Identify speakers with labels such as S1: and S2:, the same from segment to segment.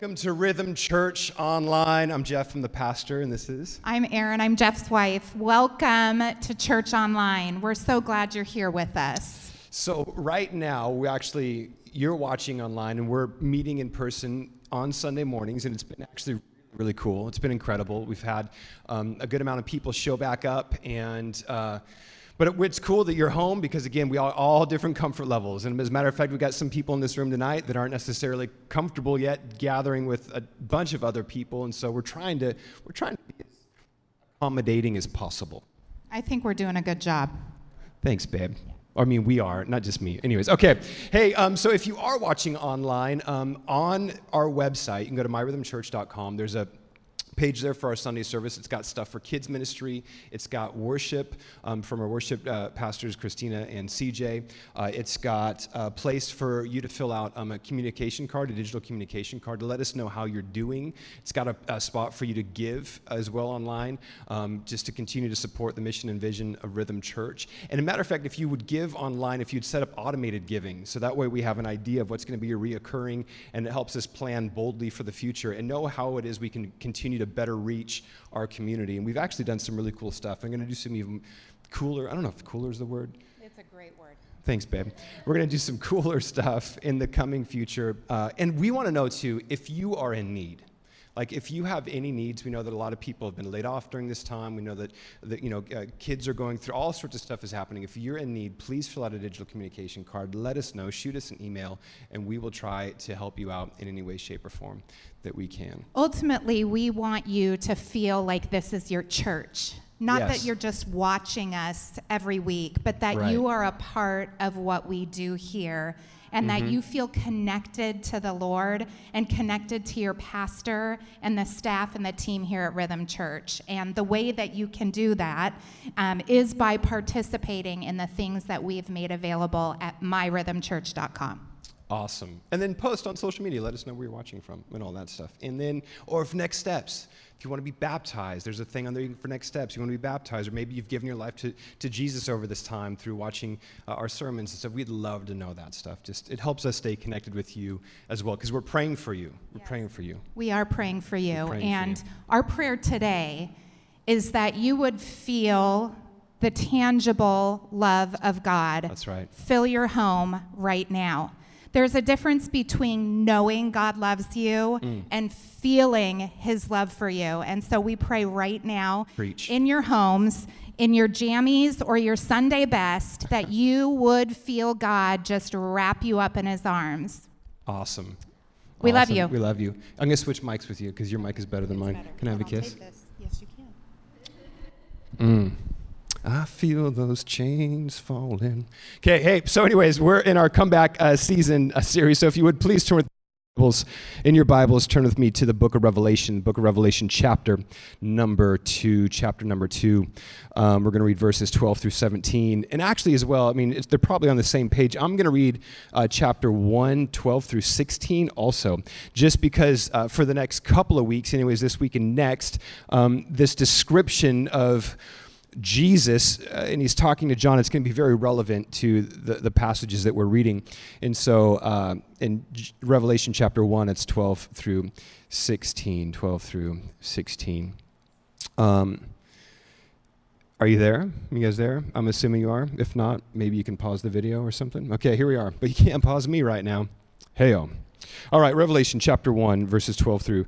S1: Welcome to Rhythm Church Online. I'm Jeff, I'm the pastor, and this is.
S2: I'm Erin, I'm Jeff's wife. Welcome to Church Online. We're so glad you're here with us.
S1: So, right now, we actually, you're watching online, and we're meeting in person on Sunday mornings, and it's been actually really cool. It's been incredible. We've had um, a good amount of people show back up, and uh, but it's cool that you're home because, again, we all all different comfort levels. And as a matter of fact, we've got some people in this room tonight that aren't necessarily comfortable yet gathering with a bunch of other people. And so we're trying to, we're trying to be as accommodating as possible.
S2: I think we're doing a good job.
S1: Thanks, babe. I mean, we are, not just me. Anyways, okay. Hey, um, so if you are watching online, um, on our website, you can go to myrhythmchurch.com. There's a page there for our Sunday service. It's got stuff for kids ministry. It's got worship um, from our worship uh, pastors, Christina and CJ. Uh, it's got a place for you to fill out um, a communication card, a digital communication card, to let us know how you're doing. It's got a, a spot for you to give as well online, um, just to continue to support the mission and vision of Rhythm Church. And a matter of fact, if you would give online, if you'd set up automated giving, so that way we have an idea of what's going to be reoccurring, and it helps us plan boldly for the future and know how it is we can continue to better reach our community. And we've actually done some really cool stuff. I'm going to do some even cooler, I don't know if cooler is the word.
S2: It's a great word.
S1: Thanks, babe. We're going to do some cooler stuff in the coming future. Uh, and we want to know, too, if you are in need. Like, if you have any needs, we know that a lot of people have been laid off during this time. We know that, that you know, uh, kids are going through all sorts of stuff is happening. If you're in need, please fill out a digital communication card. Let us know. Shoot us an email, and we will try to help you out in any way, shape, or form that we can.
S2: Ultimately, we want you to feel like this is your church. Not
S1: Yes.
S2: that you're just watching us every week, but that
S1: Right.
S2: you are a part of what we do here and that
S1: Mm-hmm.
S2: you feel connected to the Lord and connected to your pastor and the staff and the team here at Rhythm Church. And the way that you can do that um, is by participating in the things that we've made available at myrhythmchurch.com.
S1: Awesome. And then post on social media. Let us know where you're watching from and all that stuff. And then, or if next steps, if you want to be baptized, there's a thing on there for next steps. You want to be baptized, or maybe you've given your life to, to Jesus over this time through watching uh, our sermons and stuff. We'd love to know that stuff. Just it helps us stay connected with you as well because we're praying for you. We're praying for you.
S2: We are praying for you.
S1: praying for
S2: and
S1: you.
S2: our prayer today is that you would feel the tangible love of God.
S1: That's right.
S2: Fill your home right now. There's a difference between knowing God loves you
S1: Mm.
S2: and feeling his love for you. And so we pray right now
S1: Preach.
S2: in your homes, in your jammies or your Sunday best, that you would feel God just wrap you up in his arms.
S1: Awesome.
S2: We love you.
S1: We love you. I'm going to switch mics with you because your mic is better than mine. Can I have a kiss?
S2: Yes, you can.
S1: I feel those chains falling. Okay, hey, so, anyways, we're in our comeback uh, season uh, series. So, if you would please turn with Bibles, in your Bibles, turn with me to the book of Revelation, book of Revelation, chapter number two. Chapter number two. Um, we're going to read verses 12 through 17. And actually, as well, I mean, they're probably on the same page. I'm going to read uh, chapter 1, 12 through 16 also, just because uh, for the next couple of weeks, anyways, this week and next, um, this description of Jesus, uh, and he's talking to John. It's going to be very relevant to the, the passages that we're reading. And so uh, in Revelation chapter 1, it's 12 through 16. 12 through 16. Um, are you there? You guys there? I'm assuming you are. If not, maybe you can pause the video or something. Okay, here we are. But you can't pause me right now. Heyo. All right, Revelation chapter 1, verses 12 through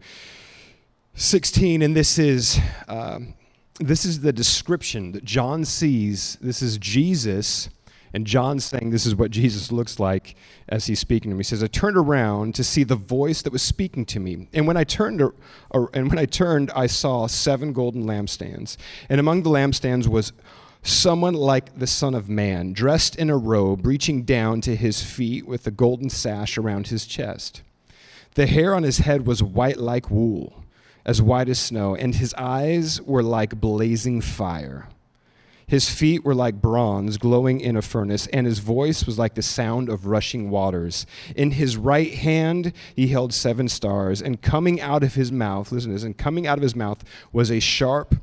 S1: 16. And this is. Um, this is the description that John sees. This is Jesus, and John's saying this is what Jesus looks like as he's speaking to him. He says, "I turned around to see the voice that was speaking to me, and when I turned, and when I turned, I saw seven golden lampstands, and among the lampstands was." Someone like the Son of Man, dressed in a robe, reaching down to his feet with a golden sash around his chest. The hair on his head was white like wool, as white as snow, and his eyes were like blazing fire. His feet were like bronze glowing in a furnace, and his voice was like the sound of rushing waters. In his right hand he held seven stars, and coming out of his mouth, listen to this, and coming out of his mouth was a sharp,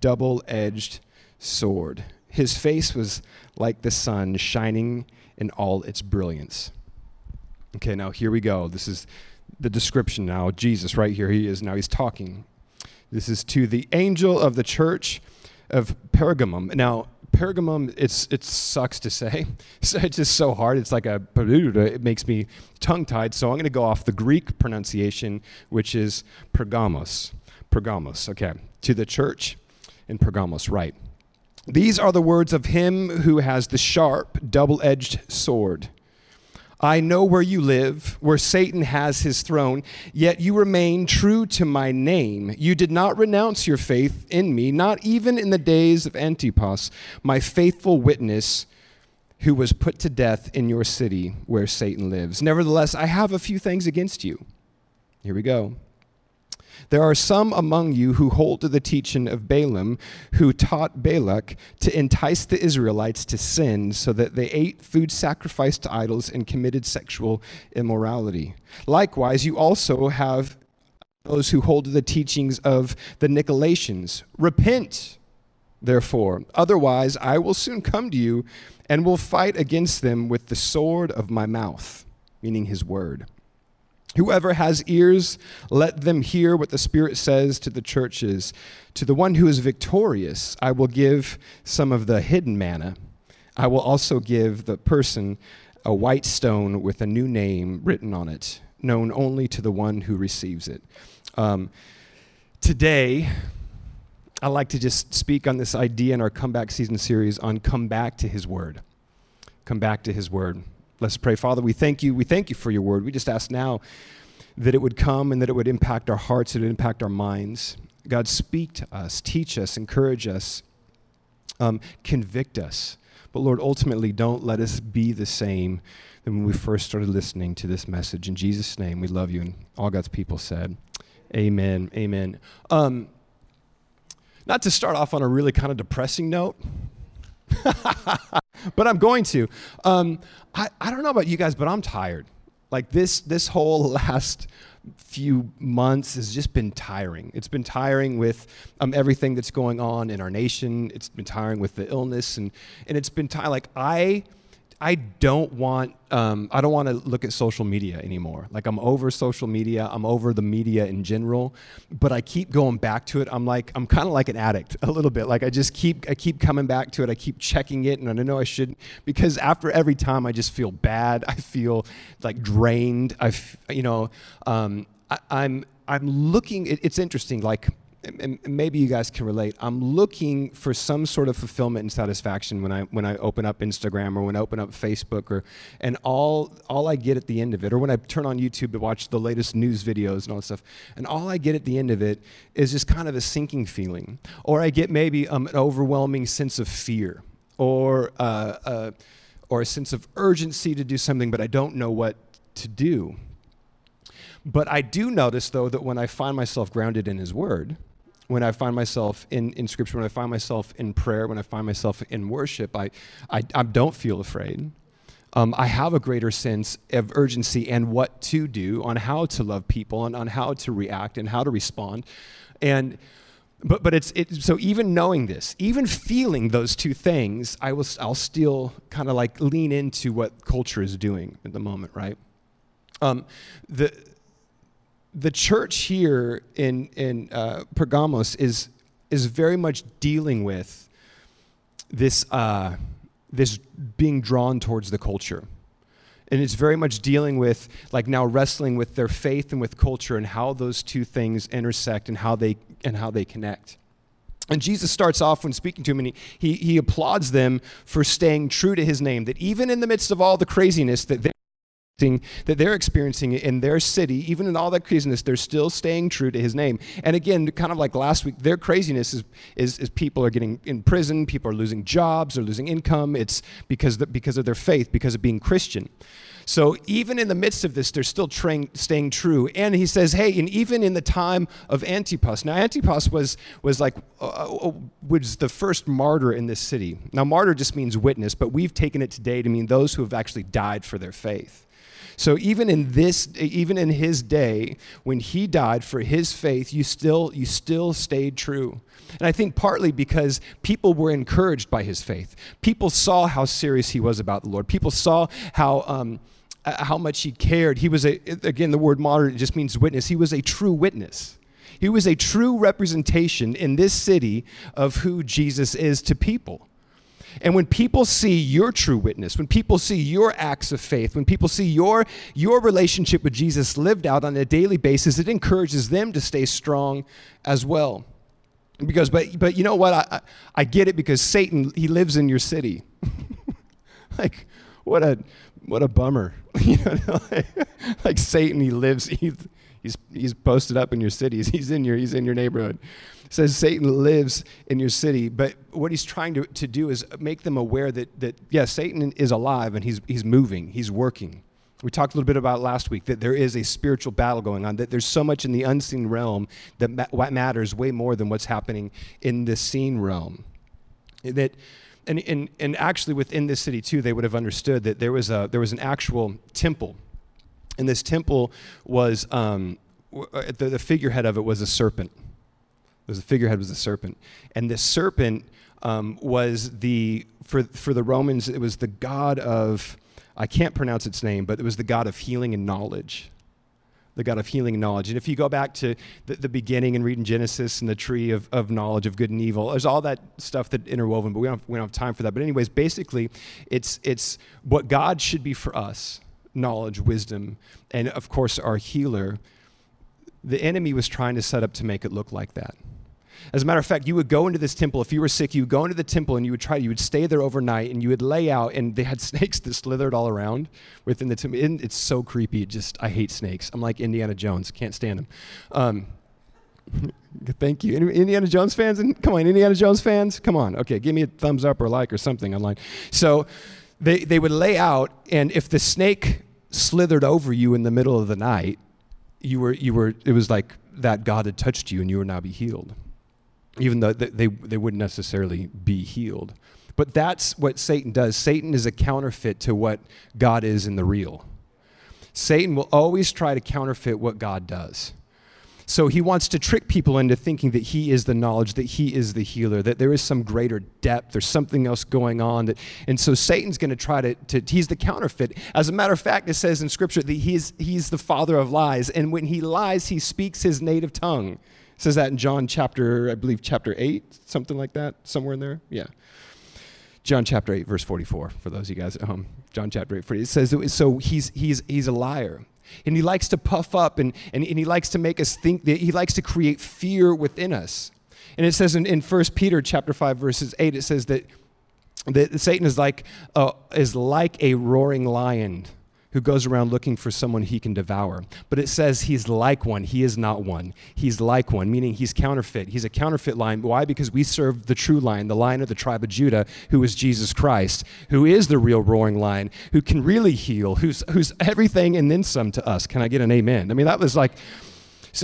S1: double edged sword. His face was like the sun shining in all its brilliance. Okay, now here we go. This is the description now. Jesus, right here, he is now, he's talking. This is to the angel of the church of Pergamum. Now, Pergamum, it's it sucks to say. It's just so hard. It's like a it makes me tongue tied. So I'm going to go off the Greek pronunciation, which is Pergamos. Pergamos. Okay, to the church in Pergamos. Right. These are the words of him who has the sharp, double-edged sword. I know where you live, where Satan has his throne, yet you remain true to my name. You did not renounce your faith in me, not even in the days of Antipas, my faithful witness, who was put to death in your city where Satan lives. Nevertheless, I have a few things against you. Here we go. There are some among you who hold to the teaching of Balaam, who taught Balak to entice the Israelites to sin so that they ate food sacrificed to idols and committed sexual immorality. Likewise, you also have those who hold to the teachings of the Nicolaitans. Repent, therefore, otherwise I will soon come to you and will fight against them with the sword of my mouth, meaning his word. Whoever has ears, let them hear what the Spirit says to the churches. To the one who is victorious, I will give some of the hidden manna. I will also give the person a white stone with a new name written on it, known only to the one who receives it. Um, today, I like to just speak on this idea in our comeback season series on come back to his word. Come back to his word. Let's pray. Father, we thank you. We thank you for your word. We just ask now that it would come and that it would impact our hearts, it would impact our minds. God, speak to us, teach us, encourage us, um, convict us. But Lord, ultimately, don't let us be the same than when we first started listening to this message. In Jesus' name, we love you. And all God's people said, Amen. Amen. Um, not to start off on a really kind of depressing note. but I'm going to. Um, I, I don't know about you guys, but I'm tired. Like this, this whole last few months has just been tiring. It's been tiring with um, everything that's going on in our nation. It's been tiring with the illness, and and it's been tiring. Like I I don't want um, I don't want to look at social media anymore. Like I'm over social media. I'm over the media in general. But I keep going back to it. I'm like I'm kind of like an addict a little bit. Like I just keep I keep coming back to it. I keep checking it, and I know I shouldn't because after every time I just feel bad. I feel like drained. I you know um, I, I'm I'm looking. It, it's interesting. Like and maybe you guys can relate. I'm looking for some sort of fulfillment and satisfaction when I when I open up Instagram or when I open up Facebook or and all all I get at the end of it, or when I turn on YouTube to watch the latest news videos and all that stuff, and all I get at the end of it is just kind of a sinking feeling, or I get maybe um, an overwhelming sense of fear, or uh, uh, or a sense of urgency to do something, but I don't know what to do. But I do notice, though, that when I find myself grounded in His Word, when I find myself in, in scripture, when I find myself in prayer, when I find myself in worship, I, I, I don't feel afraid. Um, I have a greater sense of urgency and what to do on how to love people and on how to react and how to respond. And but but it's it, so even knowing this, even feeling those two things, I will I'll still kind of like lean into what culture is doing at the moment, right? Um, the the church here in, in uh, Pergamos is, is very much dealing with this, uh, this being drawn towards the culture. And it's very much dealing with, like now wrestling with their faith and with culture and how those two things intersect and how they, and how they connect. And Jesus starts off when speaking to him, and he, he, he applauds them for staying true to his name, that even in the midst of all the craziness that they that they're experiencing in their city, even in all that craziness, they're still staying true to his name. And again, kind of like last week, their craziness is, is, is people are getting in prison, people are losing jobs, they're losing income. It's because, the, because of their faith, because of being Christian. So even in the midst of this, they're still staying true. And he says, hey, and even in the time of Antipas. Now, Antipas was, was like, uh, uh was the first martyr in this city. Now, martyr just means witness, but we've taken it today to mean those who have actually died for their faith. So even in this, even in his day, when he died for his faith, you still, you still stayed true. And I think partly because people were encouraged by his faith. People saw how serious he was about the Lord. People saw how, um, uh, how much he cared. He was a, again, the word martyr just means witness. He was a true witness. He was a true representation in this city of who Jesus is to people. And when people see your true witness, when people see your acts of faith, when people see your, your relationship with Jesus lived out on a daily basis, it encourages them to stay strong as well. Because, but, but you know what? I, I get it because Satan, he lives in your city. like, what a, what a bummer. you know, like, like Satan, he lives, he's, he's, he's posted up in your cities. He's in your, he's in your neighborhood says Satan lives in your city, but what he's trying to, to do is make them aware that, that yes, yeah, Satan is alive and he's, he's moving, he's working. We talked a little bit about last week that there is a spiritual battle going on, that there's so much in the unseen realm that ma- matters way more than what's happening in the seen realm. That, and, and, and actually within this city too, they would have understood that there was, a, there was an actual temple. And this temple was, um, the, the figurehead of it was a serpent. There's a figurehead was a serpent, and this serpent um, was the for for the Romans it was the god of I can't pronounce its name, but it was the god of healing and knowledge. The God of healing and knowledge. And if you go back to the, the beginning and read in Genesis and the tree of, of knowledge of good and evil, there's all that stuff that interwoven, but we don't, we don't have time for that. But, anyways, basically, it's, it's what God should be for us knowledge, wisdom, and of course, our healer. The enemy was trying to set up to make it look like that. As a matter of fact, you would go into this temple. If you were sick, you would go into the temple and you would try, you would stay there overnight and you would lay out, and they had snakes that slithered all around within the temple. It's so creepy. It just, I hate snakes. I'm like Indiana Jones, can't stand them. Um, thank you. Indiana Jones fans? And come on, Indiana Jones fans? Come on. Okay, give me a thumbs up or like or something online. So they, they would lay out, and if the snake slithered over you in the middle of the night, you were, you were, it was like that God had touched you and you were now be healed even though they, they wouldn't necessarily be healed. But that's what Satan does. Satan is a counterfeit to what God is in the real. Satan will always try to counterfeit what God does. So he wants to trick people into thinking that he is the knowledge, that he is the healer, that there is some greater depth, there's something else going on. That, and so Satan's going to try to, to, he's the counterfeit. As a matter of fact, it says in Scripture that he's, he's the father of lies. And when he lies, he speaks his native tongue says that in John chapter, I believe, chapter 8, something like that, somewhere in there. Yeah. John chapter 8, verse 44, for those of you guys at home. John chapter 8, 40. It says, so he's, he's, he's a liar. And he likes to puff up and, and, and he likes to make us think that he likes to create fear within us. And it says in, in 1 Peter chapter 5, verses 8, it says that, that Satan is like, uh, is like a roaring lion who goes around looking for someone he can devour. But it says he's like one. He is not one. He's like one, meaning he's counterfeit. He's a counterfeit lion. Why? Because we serve the true lion, the lion of the tribe of Judah, who is Jesus Christ, who is the real roaring lion, who can really heal, who's, who's everything and then some to us. Can I get an amen? I mean, that was like,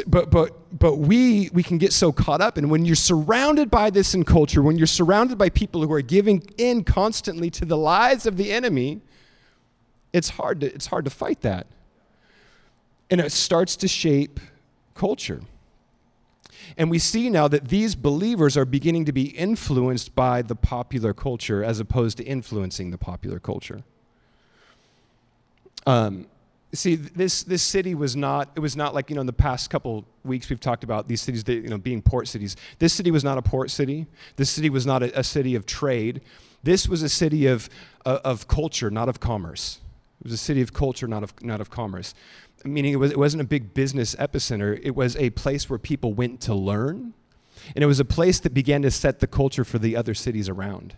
S1: but but but we we can get so caught up and when you're surrounded by this in culture when you're surrounded by people who are giving in constantly to the lies of the enemy it's hard to, it's hard to fight that. And it starts to shape culture. And we see now that these believers are beginning to be influenced by the popular culture as opposed to influencing the popular culture. Um, see, this, this city was not, it was not like, you know, in the past couple weeks we've talked about these cities, you know, being port cities. This city was not a port city. This city was not a, a city of trade. This was a city of, uh, of culture, not of commerce. It was a city of culture, not of, not of commerce. Meaning it, was, it wasn't a big business epicenter, it was a place where people went to learn. And it was a place that began to set the culture for the other cities around.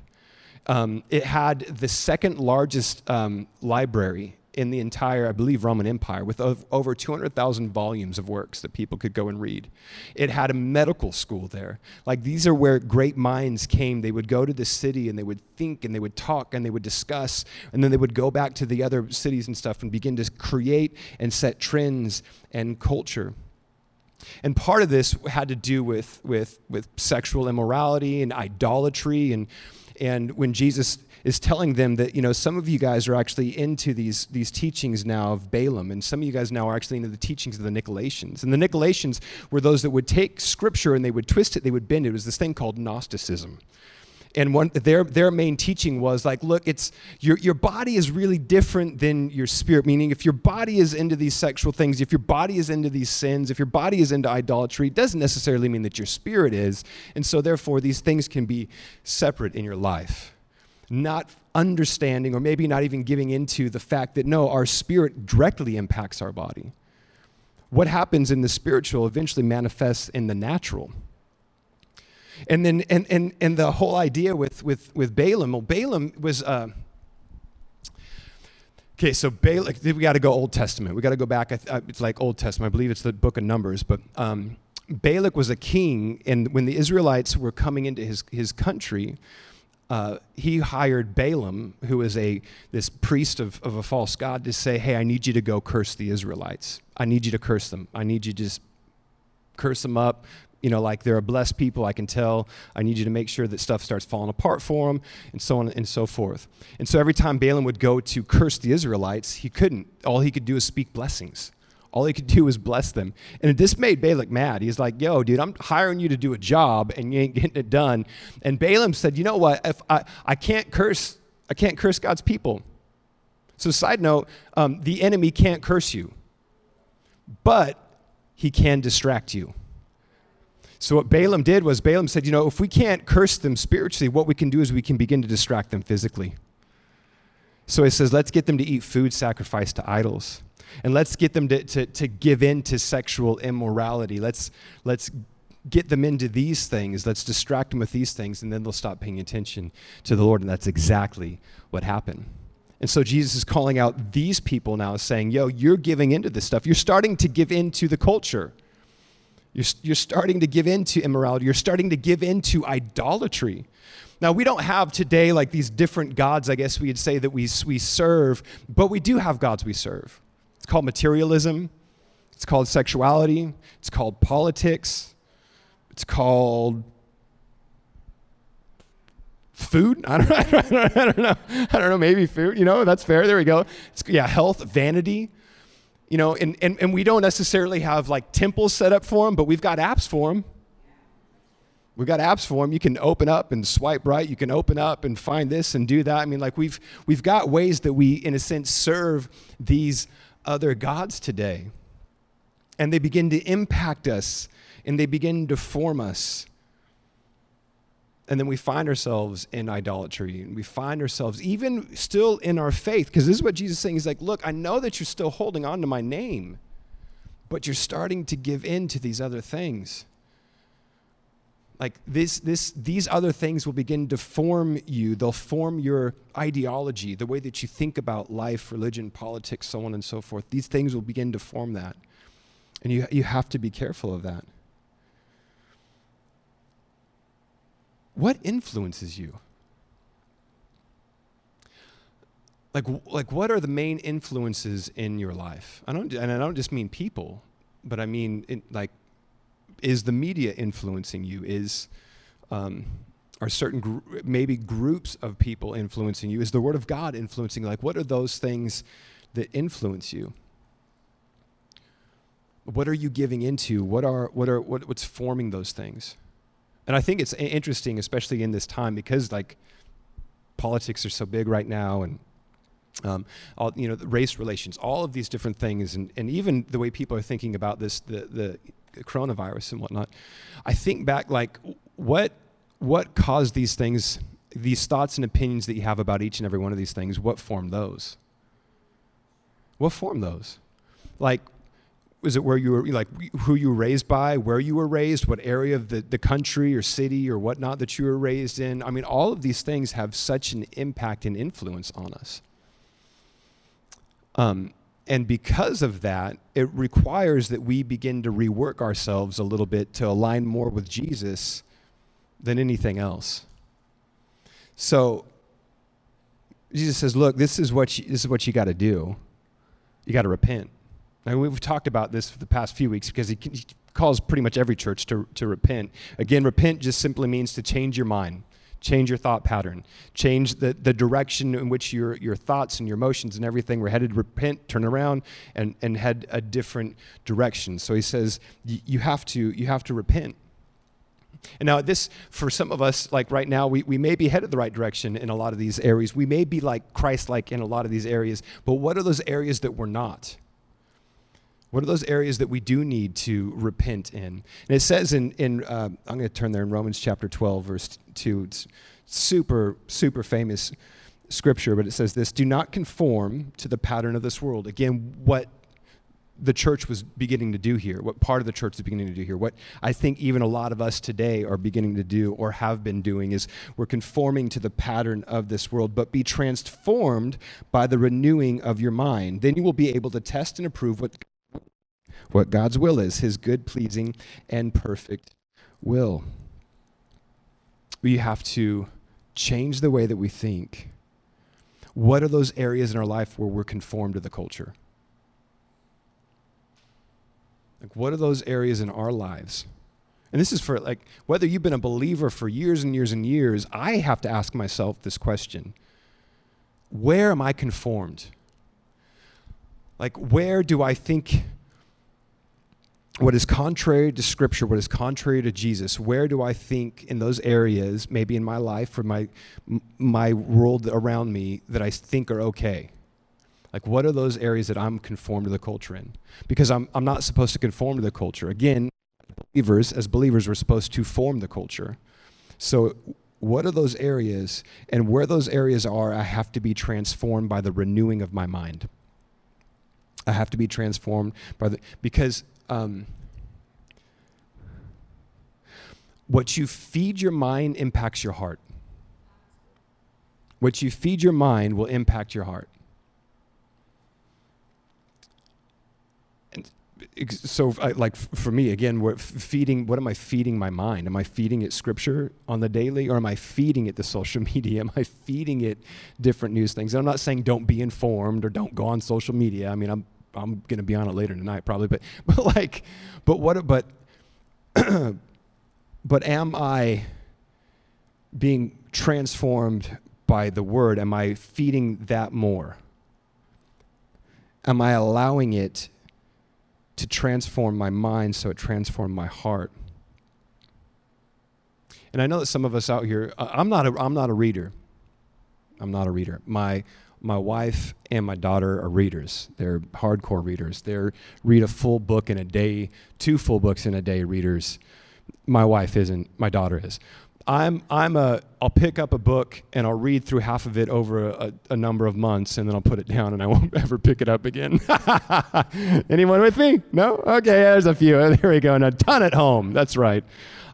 S1: Um, it had the second largest um, library in the entire, I believe, Roman Empire with over 200,000 volumes of works that people could go and read. It had a medical school there. Like these are where great minds came. They would go to the city and they would think and they would talk and they would discuss, and then they would go back to the other cities and stuff and begin to create and set trends and culture. And part of this had to do with, with, with sexual immorality and idolatry. And, and when Jesus is telling them that, you know, some of you guys are actually into these, these teachings now of Balaam, and some of you guys now are actually into the teachings of the Nicolaitans. And the Nicolaitans were those that would take scripture and they would twist it, they would bend it. It was this thing called Gnosticism. and one their their main teaching was like look it's your your body is really different than your spirit meaning if your body is into these sexual things if your body is into these sins if your body is into idolatry it doesn't necessarily mean that your spirit is and so therefore these things can be separate in your life not understanding or maybe not even giving into the fact that no our spirit directly impacts our body what happens in the spiritual eventually manifests in the natural and then and and, and the whole idea with with with Balaam, well, Balaam was. Uh, Okay, so Balak, we got to go Old Testament. We got to go back. It's like Old Testament. I believe it's the book of Numbers. But um, Balak was a king, and when the Israelites were coming into his, his country, uh, he hired Balaam, who was a this priest of, of a false god, to say, "Hey, I need you to go curse the Israelites. I need you to curse them. I need you to just curse them up, you know, like they're a blessed people, I can tell. I need you to make sure that stuff starts falling apart for them, and so on and so forth. And so every time Balaam would go to curse the Israelites, he couldn't. All he could do is speak blessings. All he could do was bless them. And this made Balak mad. He's like, yo, dude, I'm hiring you to do a job and you ain't getting it done. And Balaam said, you know what? If I, I can't curse, I can't curse God's people. So, side note, um, the enemy can't curse you, but he can distract you. So, what Balaam did was Balaam said, you know, if we can't curse them spiritually, what we can do is we can begin to distract them physically. So, he says, let's get them to eat food sacrificed to idols. And let's get them to, to, to give in to sexual immorality. Let's, let's get them into these things. Let's distract them with these things, and then they'll stop paying attention to the Lord. And that's exactly what happened. And so Jesus is calling out these people now, saying, Yo, you're giving into this stuff. You're starting to give into the culture. You're, you're starting to give in to immorality. You're starting to give in to idolatry. Now, we don't have today like these different gods, I guess we'd say, that we, we serve, but we do have gods we serve. Called materialism, it's called sexuality, it's called politics, it's called food. I don't, I don't, I don't know. I don't know. Maybe food. You know, that's fair. There we go. It's, yeah, health, vanity you know, and, and, and we don't necessarily have like temples set up for them, but we've got apps for them. We've got apps for them. You can open up and swipe right. You can open up and find this and do that. I mean, like we've we've got ways that we, in a sense, serve these other gods today, and they begin to impact us and they begin to form us and then we find ourselves in idolatry and we find ourselves even still in our faith because this is what jesus is saying he's like look i know that you're still holding on to my name but you're starting to give in to these other things like this, this, these other things will begin to form you they'll form your ideology the way that you think about life religion politics so on and so forth these things will begin to form that and you, you have to be careful of that what influences you? Like, like what are the main influences in your life? I don't, and I don't just mean people, but I mean, in, like, is the media influencing you? Is, um, are certain gr- maybe groups of people influencing you? Is the Word of God influencing? Like, what are those things that influence you? What are you giving into? What are what are what, what's forming those things? And I think it's interesting, especially in this time, because like politics are so big right now, and um, all you know, race relations, all of these different things, and, and even the way people are thinking about this, the the coronavirus and whatnot. I think back, like what what caused these things, these thoughts and opinions that you have about each and every one of these things. What formed those? What formed those? Like was it where you were like who you were raised by where you were raised what area of the, the country or city or whatnot that you were raised in i mean all of these things have such an impact and influence on us um, and because of that it requires that we begin to rework ourselves a little bit to align more with jesus than anything else. So jesus says look this is what you, this is what you got to do. You got to repent. Now, we've talked about this for the past few weeks because he, he calls pretty much every church to, to repent. Again, repent just simply means to change your mind, change your thought pattern, change the, the direction in which your, your thoughts and your emotions and everything were headed. Repent, turn around, and, and head a different direction. So he says you have to, you have to repent. And now, this, for some of us, like right now, we, we may be headed the right direction in a lot of these areas. We may be like Christ like in a lot of these areas, but what are those areas that we're not? What are those areas that we do need to repent in? And it says in, in uh, I'm going to turn there in Romans chapter 12, verse 2. It's super, super famous scripture, but it says this Do not conform to the pattern of this world. Again, what the church was beginning to do here, what part of the church is beginning to do here, what I think even a lot of us today are beginning to do or have been doing is we're conforming to the pattern of this world, but be transformed by the renewing of your mind. Then you will be able to test and approve what, what God's will is, his good, pleasing, and perfect will. We have to change the way that we think. What are those areas in our life where we're conformed to the culture? Like, what are those areas in our lives? And this is for like whether you've been a believer for years and years and years, I have to ask myself this question Where am I conformed? Like, where do I think what is contrary to Scripture, what is contrary to Jesus? Where do I think in those areas, maybe in my life or my, my world around me, that I think are okay? Like, what are those areas that I'm conformed to the culture in? Because I'm, I'm not supposed to conform to the culture. Again, believers, as believers, we're supposed to form the culture. So, what are those areas? And where those areas are, I have to be transformed by the renewing of my mind. I have to be transformed by the, because um, what you feed your mind impacts your heart. What you feed your mind will impact your heart. And so like for me again we're feeding what am i feeding my mind am i feeding it scripture on the daily or am i feeding it the social media am i feeding it different news things and i'm not saying don't be informed or don't go on social media i mean i'm i'm to be on it later tonight probably but but like but what but but am i being transformed by the word am i feeding that more am i allowing it to transform my mind so it transformed my heart. And I know that some of us out here, I'm not a, I'm not a reader. I'm not a reader. My, my wife and my daughter are readers. They're hardcore readers. They read a full book in a day, two full books in a day readers. My wife isn't, my daughter is. I'm, I'm a, I'll pick up a book and I'll read through half of it over a, a, number of months and then I'll put it down and I won't ever pick it up again. Anyone with me? No? Okay, there's a few. There we go. And a ton at home. That's right.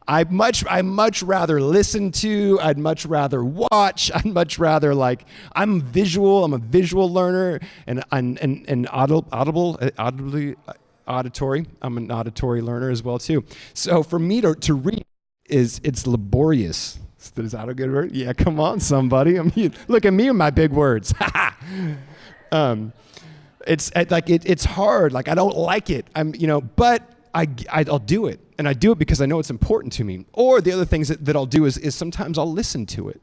S1: I much I much rather listen to, I'd much rather watch, I'd much rather like I'm visual, I'm a visual learner and and and, and audible, audible audibly auditory. I'm an auditory learner as well too. So for me to, to read is it's laborious. Is that a good word? Yeah, come on, somebody. I mean, look at me with my big words. um, it's like it, it's hard. Like I don't like it. I'm, you know, but I, I will do it, and I do it because I know it's important to me. Or the other things that, that I'll do is is sometimes I'll listen to it.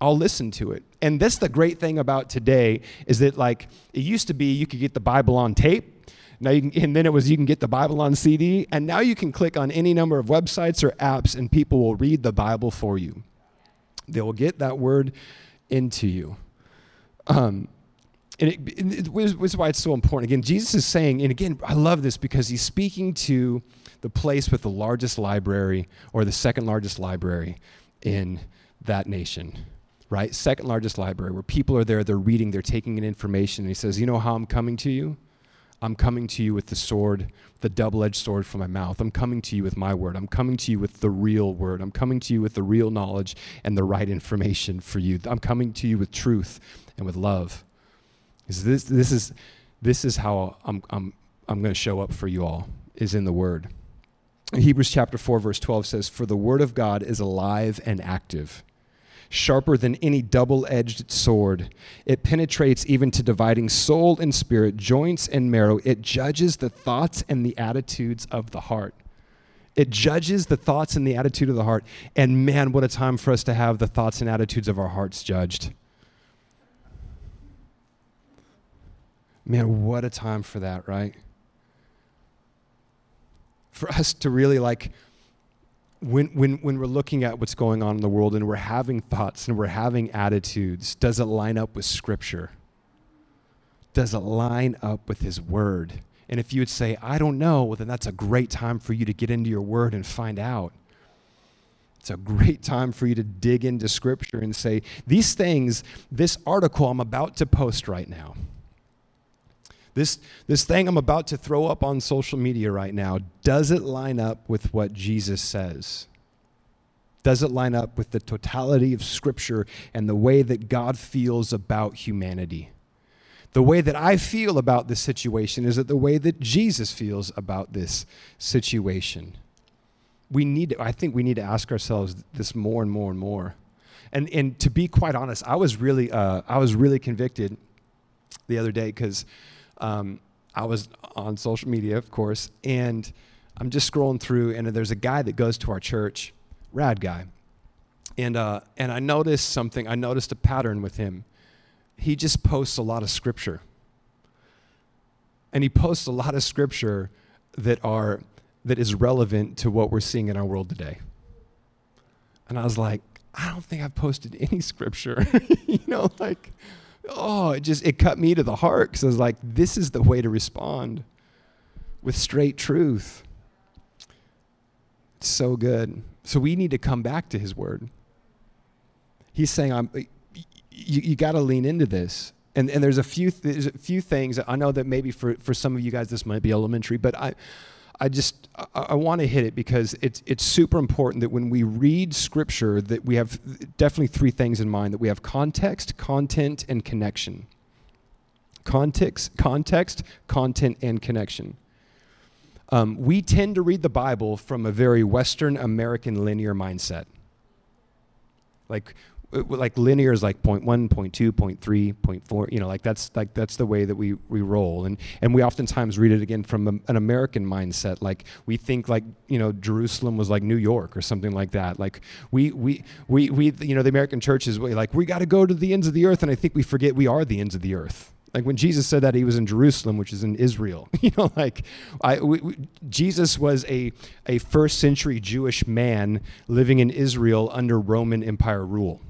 S1: I'll listen to it. And that's the great thing about today is that like it used to be you could get the Bible on tape now you can, and then it was you can get the Bible on CD, and now you can click on any number of websites or apps, and people will read the Bible for you. They will get that word into you. Um, and it, it, it was why it's so important. Again, Jesus is saying, and again, I love this because he's speaking to the place with the largest library or the second largest library in that nation, right? Second largest library where people are there, they're reading, they're taking in information. And he says, You know how I'm coming to you? I'm coming to you with the sword, the double edged sword from my mouth. I'm coming to you with my word. I'm coming to you with the real word. I'm coming to you with the real knowledge and the right information for you. I'm coming to you with truth and with love. This, this, is, this is how I'm, I'm, I'm going to show up for you all, is in the word. Hebrews chapter 4, verse 12 says, For the word of God is alive and active sharper than any double edged sword. It penetrates even to dividing soul and spirit, joints and marrow. It judges the thoughts and the attitudes of the heart. It judges the thoughts and the attitude of the heart. And man, what a time for us to have the thoughts and attitudes of our hearts judged. Man, what a time for that, right? For us to really like when, when, when we're looking at what's going on in the world and we're having thoughts and we're having attitudes, does it line up with Scripture? Does it line up with His Word? And if you would say, I don't know, well, then that's a great time for you to get into your Word and find out. It's a great time for you to dig into Scripture and say, these things, this article I'm about to post right now, this, this thing I'm about to throw up on social media right now, does it line up with what Jesus says? Does it line up with the totality of Scripture and the way that God feels about humanity? The way that I feel about this situation is it the way that Jesus feels about this situation? We need I think we need to ask ourselves this more and more and more. And, and to be quite honest, I was really, uh, I was really convicted the other day because um, I was on social media, of course, and I'm just scrolling through, and there's a guy that goes to our church, rad guy, and uh, and I noticed something. I noticed a pattern with him. He just posts a lot of scripture, and he posts a lot of scripture that are that is relevant to what we're seeing in our world today. And I was like, I don't think I've posted any scripture, you know, like oh, it just it cut me to the heart because I was like, this is the way to respond with straight truth. It's so good. So we need to come back to His Word. He's saying, "I'm." You, you got to lean into this. And, and there's a few th- there's a few things I know that maybe for, for some of you guys this might be elementary, but I I just I, I want to hit it because it's it's super important that when we read scripture that we have definitely three things in mind that we have context, content, and connection. Context, context, content, and connection. Um, we tend to read the Bible from a very Western American linear mindset. Like like linear is like point one, point two, point three, point four. You know, like that's like that's the way that we we roll, and and we oftentimes read it again from a, an American mindset. Like we think like you know Jerusalem was like New York or something like that. Like we we we we you know the American church is like we got to go to the ends of the earth, and I think we forget we are the ends of the earth. Like when Jesus said that he was in Jerusalem, which is in Israel, you know, like I, we, we, Jesus was a, a first century Jewish man living in Israel under Roman Empire rule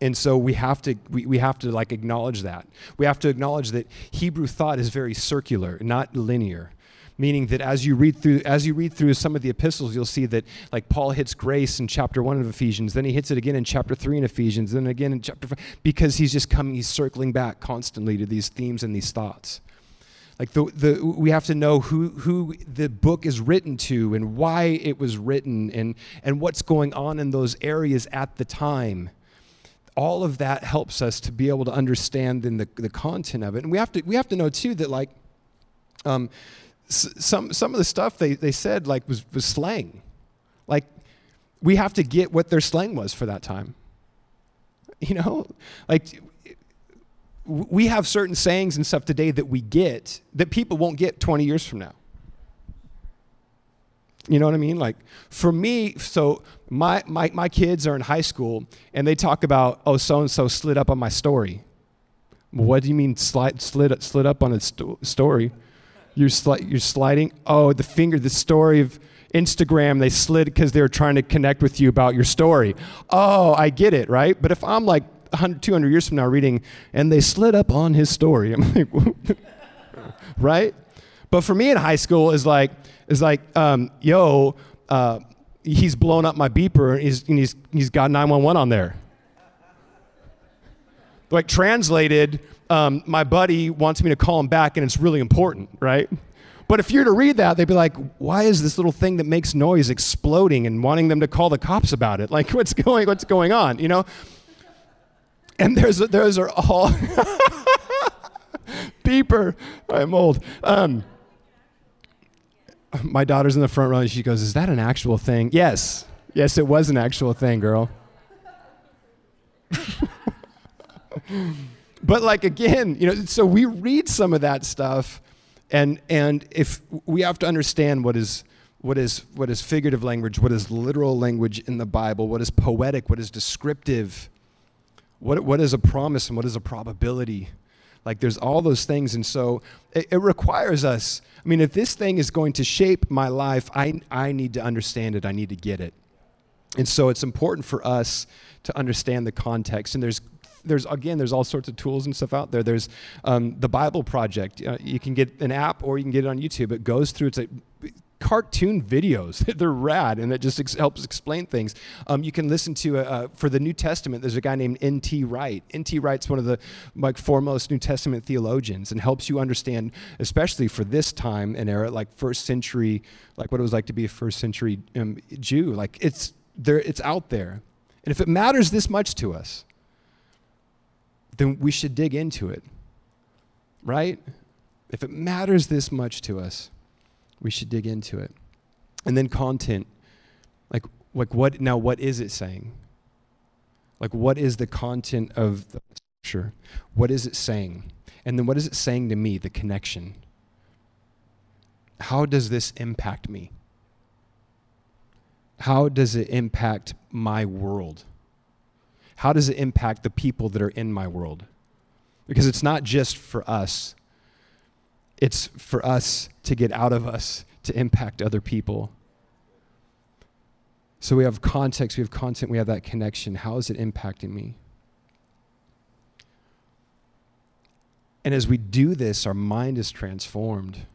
S1: and so we have to we, we have to like acknowledge that. We have to acknowledge that hebrew thought is very circular not linear meaning that as you read through as you read through some of the epistles you'll see that like paul hits grace in chapter 1 of ephesians then he hits it again in chapter 3 in ephesians then again in chapter 5 because he's just coming he's circling back constantly to these themes and these thoughts. Like the, the we have to know who who the book is written to and why it was written and and what's going on in those areas at the time all of that helps us to be able to understand then the, the content of it. And we have to we have to know too that like um, some some of the stuff they, they said like was, was slang. Like we have to get what their slang was for that time. You know? Like we have certain sayings and stuff today that we get that people won't get 20 years from now. You know what I mean? Like for me, so my, my, my kids are in high school and they talk about, oh, so and so slid up on my story. what do you mean slide, slid, slid up on a sto- story? You're, sli- you're sliding? Oh, the finger, the story of Instagram, they slid because they were trying to connect with you about your story. Oh, I get it, right? But if I'm like 100, 200 years from now reading, and they slid up on his story, I'm like, right? But for me in high school is like, is like, um, yo, uh, he's blown up my beeper and he's, and he's, he's got 911 on there. Like, translated, um, my buddy wants me to call him back and it's really important, right? But if you're to read that, they'd be like, why is this little thing that makes noise exploding and wanting them to call the cops about it? Like, what's going, what's going on, you know? And there's, those are all beeper. I'm old. Um, my daughter's in the front row and she goes, Is that an actual thing? Yes. Yes, it was an actual thing, girl. but like again, you know, so we read some of that stuff and and if we have to understand what is what is what is figurative language, what is literal language in the Bible, what is poetic, what is descriptive, what what is a promise and what is a probability Like there's all those things. And so it, it requires us. I mean, if this thing is going to shape my life, I, I need to understand it, I need to get it. And so it's important for us to understand the context. And there's there's again there's all sorts of tools and stuff out there there's um, the bible project uh, you can get an app or you can get it on youtube it goes through it's a cartoon videos they're rad and it just ex- helps explain things. Um, you can listen to uh, uh for the new testament there's a guy named nt wright. Nt wright's one of the like foremost new testament theologians and helps you understand especially for this time and era like first century like what it was like to be a first century um, jew. Like it's there it's out there. And if it matters this much to us then we should dig into it, right? If it matters this much to us, we should dig into it. And then content, like, like what now? What is it saying? Like, what is the content of the scripture? What is it saying? And then what is it saying to me? The connection. How does this impact me? How does it impact my world? how does it impact the people that are in my world? Because it's not just for us, it's for us to get out of us to impact other people. So we have context, we have content, we have that connection. How is it impacting me? And as we do this, our mind is transformed,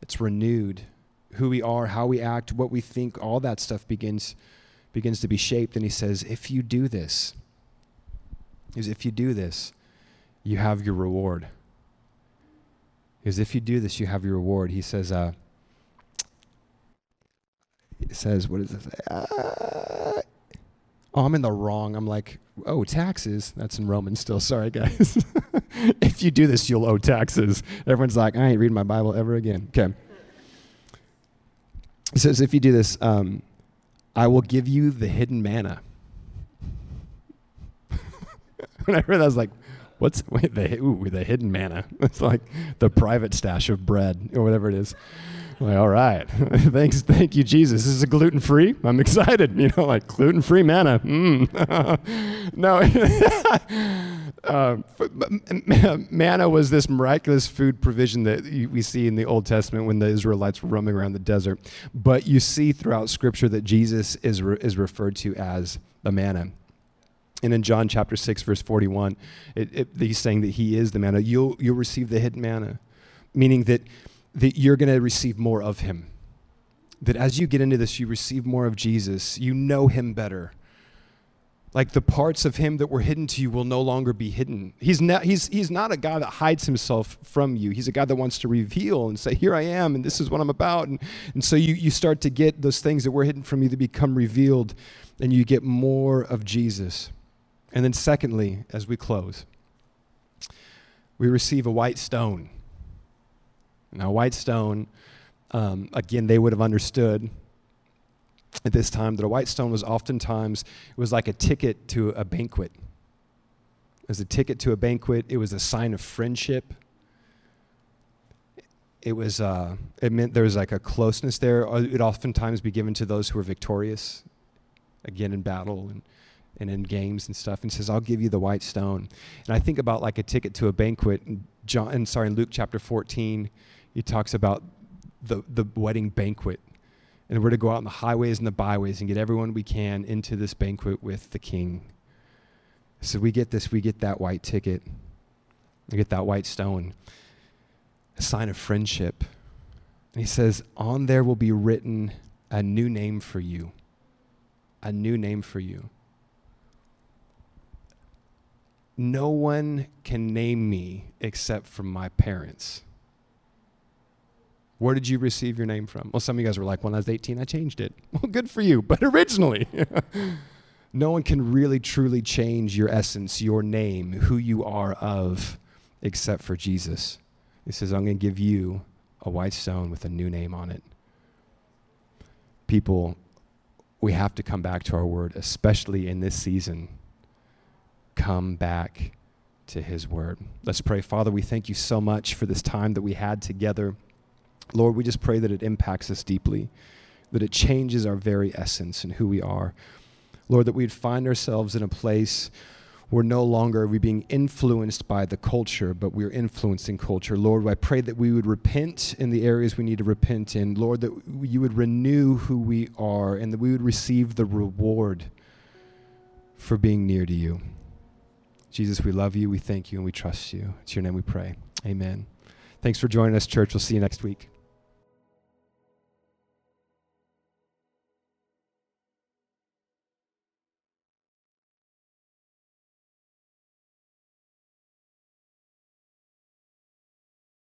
S1: it's renewed. Who we are, how we act, what we think, all that stuff begins begins to be shaped. And he says, if you do this, is if you do this, you have your reward. Because if you do this, you have your reward. He says, uh, says, what it say? Uh, oh, I'm in the wrong. I'm like, oh, taxes. That's in Romans still. Sorry, guys. if you do this, you'll owe taxes. Everyone's like, I ain't reading my Bible ever again. Okay. He says, if you do this, um, I will give you the hidden manna. when I heard that, I was like, what's wait, the, ooh, the hidden manna? It's like the private stash of bread or whatever it is. like, all right, thanks, thank you, Jesus. This is a gluten free. I'm excited. You know, like gluten free manna. Mm. no, uh, manna was this miraculous food provision that we see in the Old Testament when the Israelites were roaming around the desert. But you see throughout Scripture that Jesus is, re- is referred to as the manna. And in John chapter 6, verse 41, it, it, he's saying that he is the manna. You'll, you'll receive the hidden manna, meaning that, that you're going to receive more of him. That as you get into this, you receive more of Jesus. You know him better like the parts of him that were hidden to you will no longer be hidden. He's not, he's, he's not a guy that hides himself from you. He's a guy that wants to reveal and say, Here I am, and this is what I'm about. And, and so you, you start to get those things that were hidden from you to become revealed, and you get more of Jesus. And then, secondly, as we close, we receive a white stone. Now, a white stone, um, again, they would have understood at this time that a white stone was oftentimes it was like a ticket to a banquet. It was a ticket to a banquet. It was a sign of friendship. It was uh, it meant there was like a closeness there. It would oftentimes be given to those who were victorious, again in battle and and in games and stuff. And says, "I'll give you the white stone." And I think about like a ticket to a banquet. And John, and sorry, in Luke chapter 14, he talks about the the wedding banquet and we're to go out on the highways and the byways and get everyone we can into this banquet with the king. So we get this, we get that white ticket, we get that white stone, a sign of friendship. And he says, On there will be written a new name for you. A new name for you. No one can name me except from my parents. Where did you receive your name from? Well, some of you guys were like, when I was 18, I changed it. Well, good for you. But originally, no one can really truly change your essence, your name, who you are of, except for Jesus. He says, I'm going to give you a white stone with a new name on it. People, we have to come back to our word, especially in this season. Come back to his word. Let's pray. Father, we thank you so much for this time that we had together. Lord, we just pray that it impacts us deeply, that it changes our very essence and who we are. Lord, that we'd find ourselves in a place we're no longer are we being influenced by the culture, but we're influencing culture. Lord, I pray that we would repent in the areas we need to repent in. Lord, that you would renew who we are and that we would receive the reward for being near to you. Jesus, we love you, we thank you, and we trust you. It's your name we pray. Amen. Thanks for joining us, church. We'll see you next week.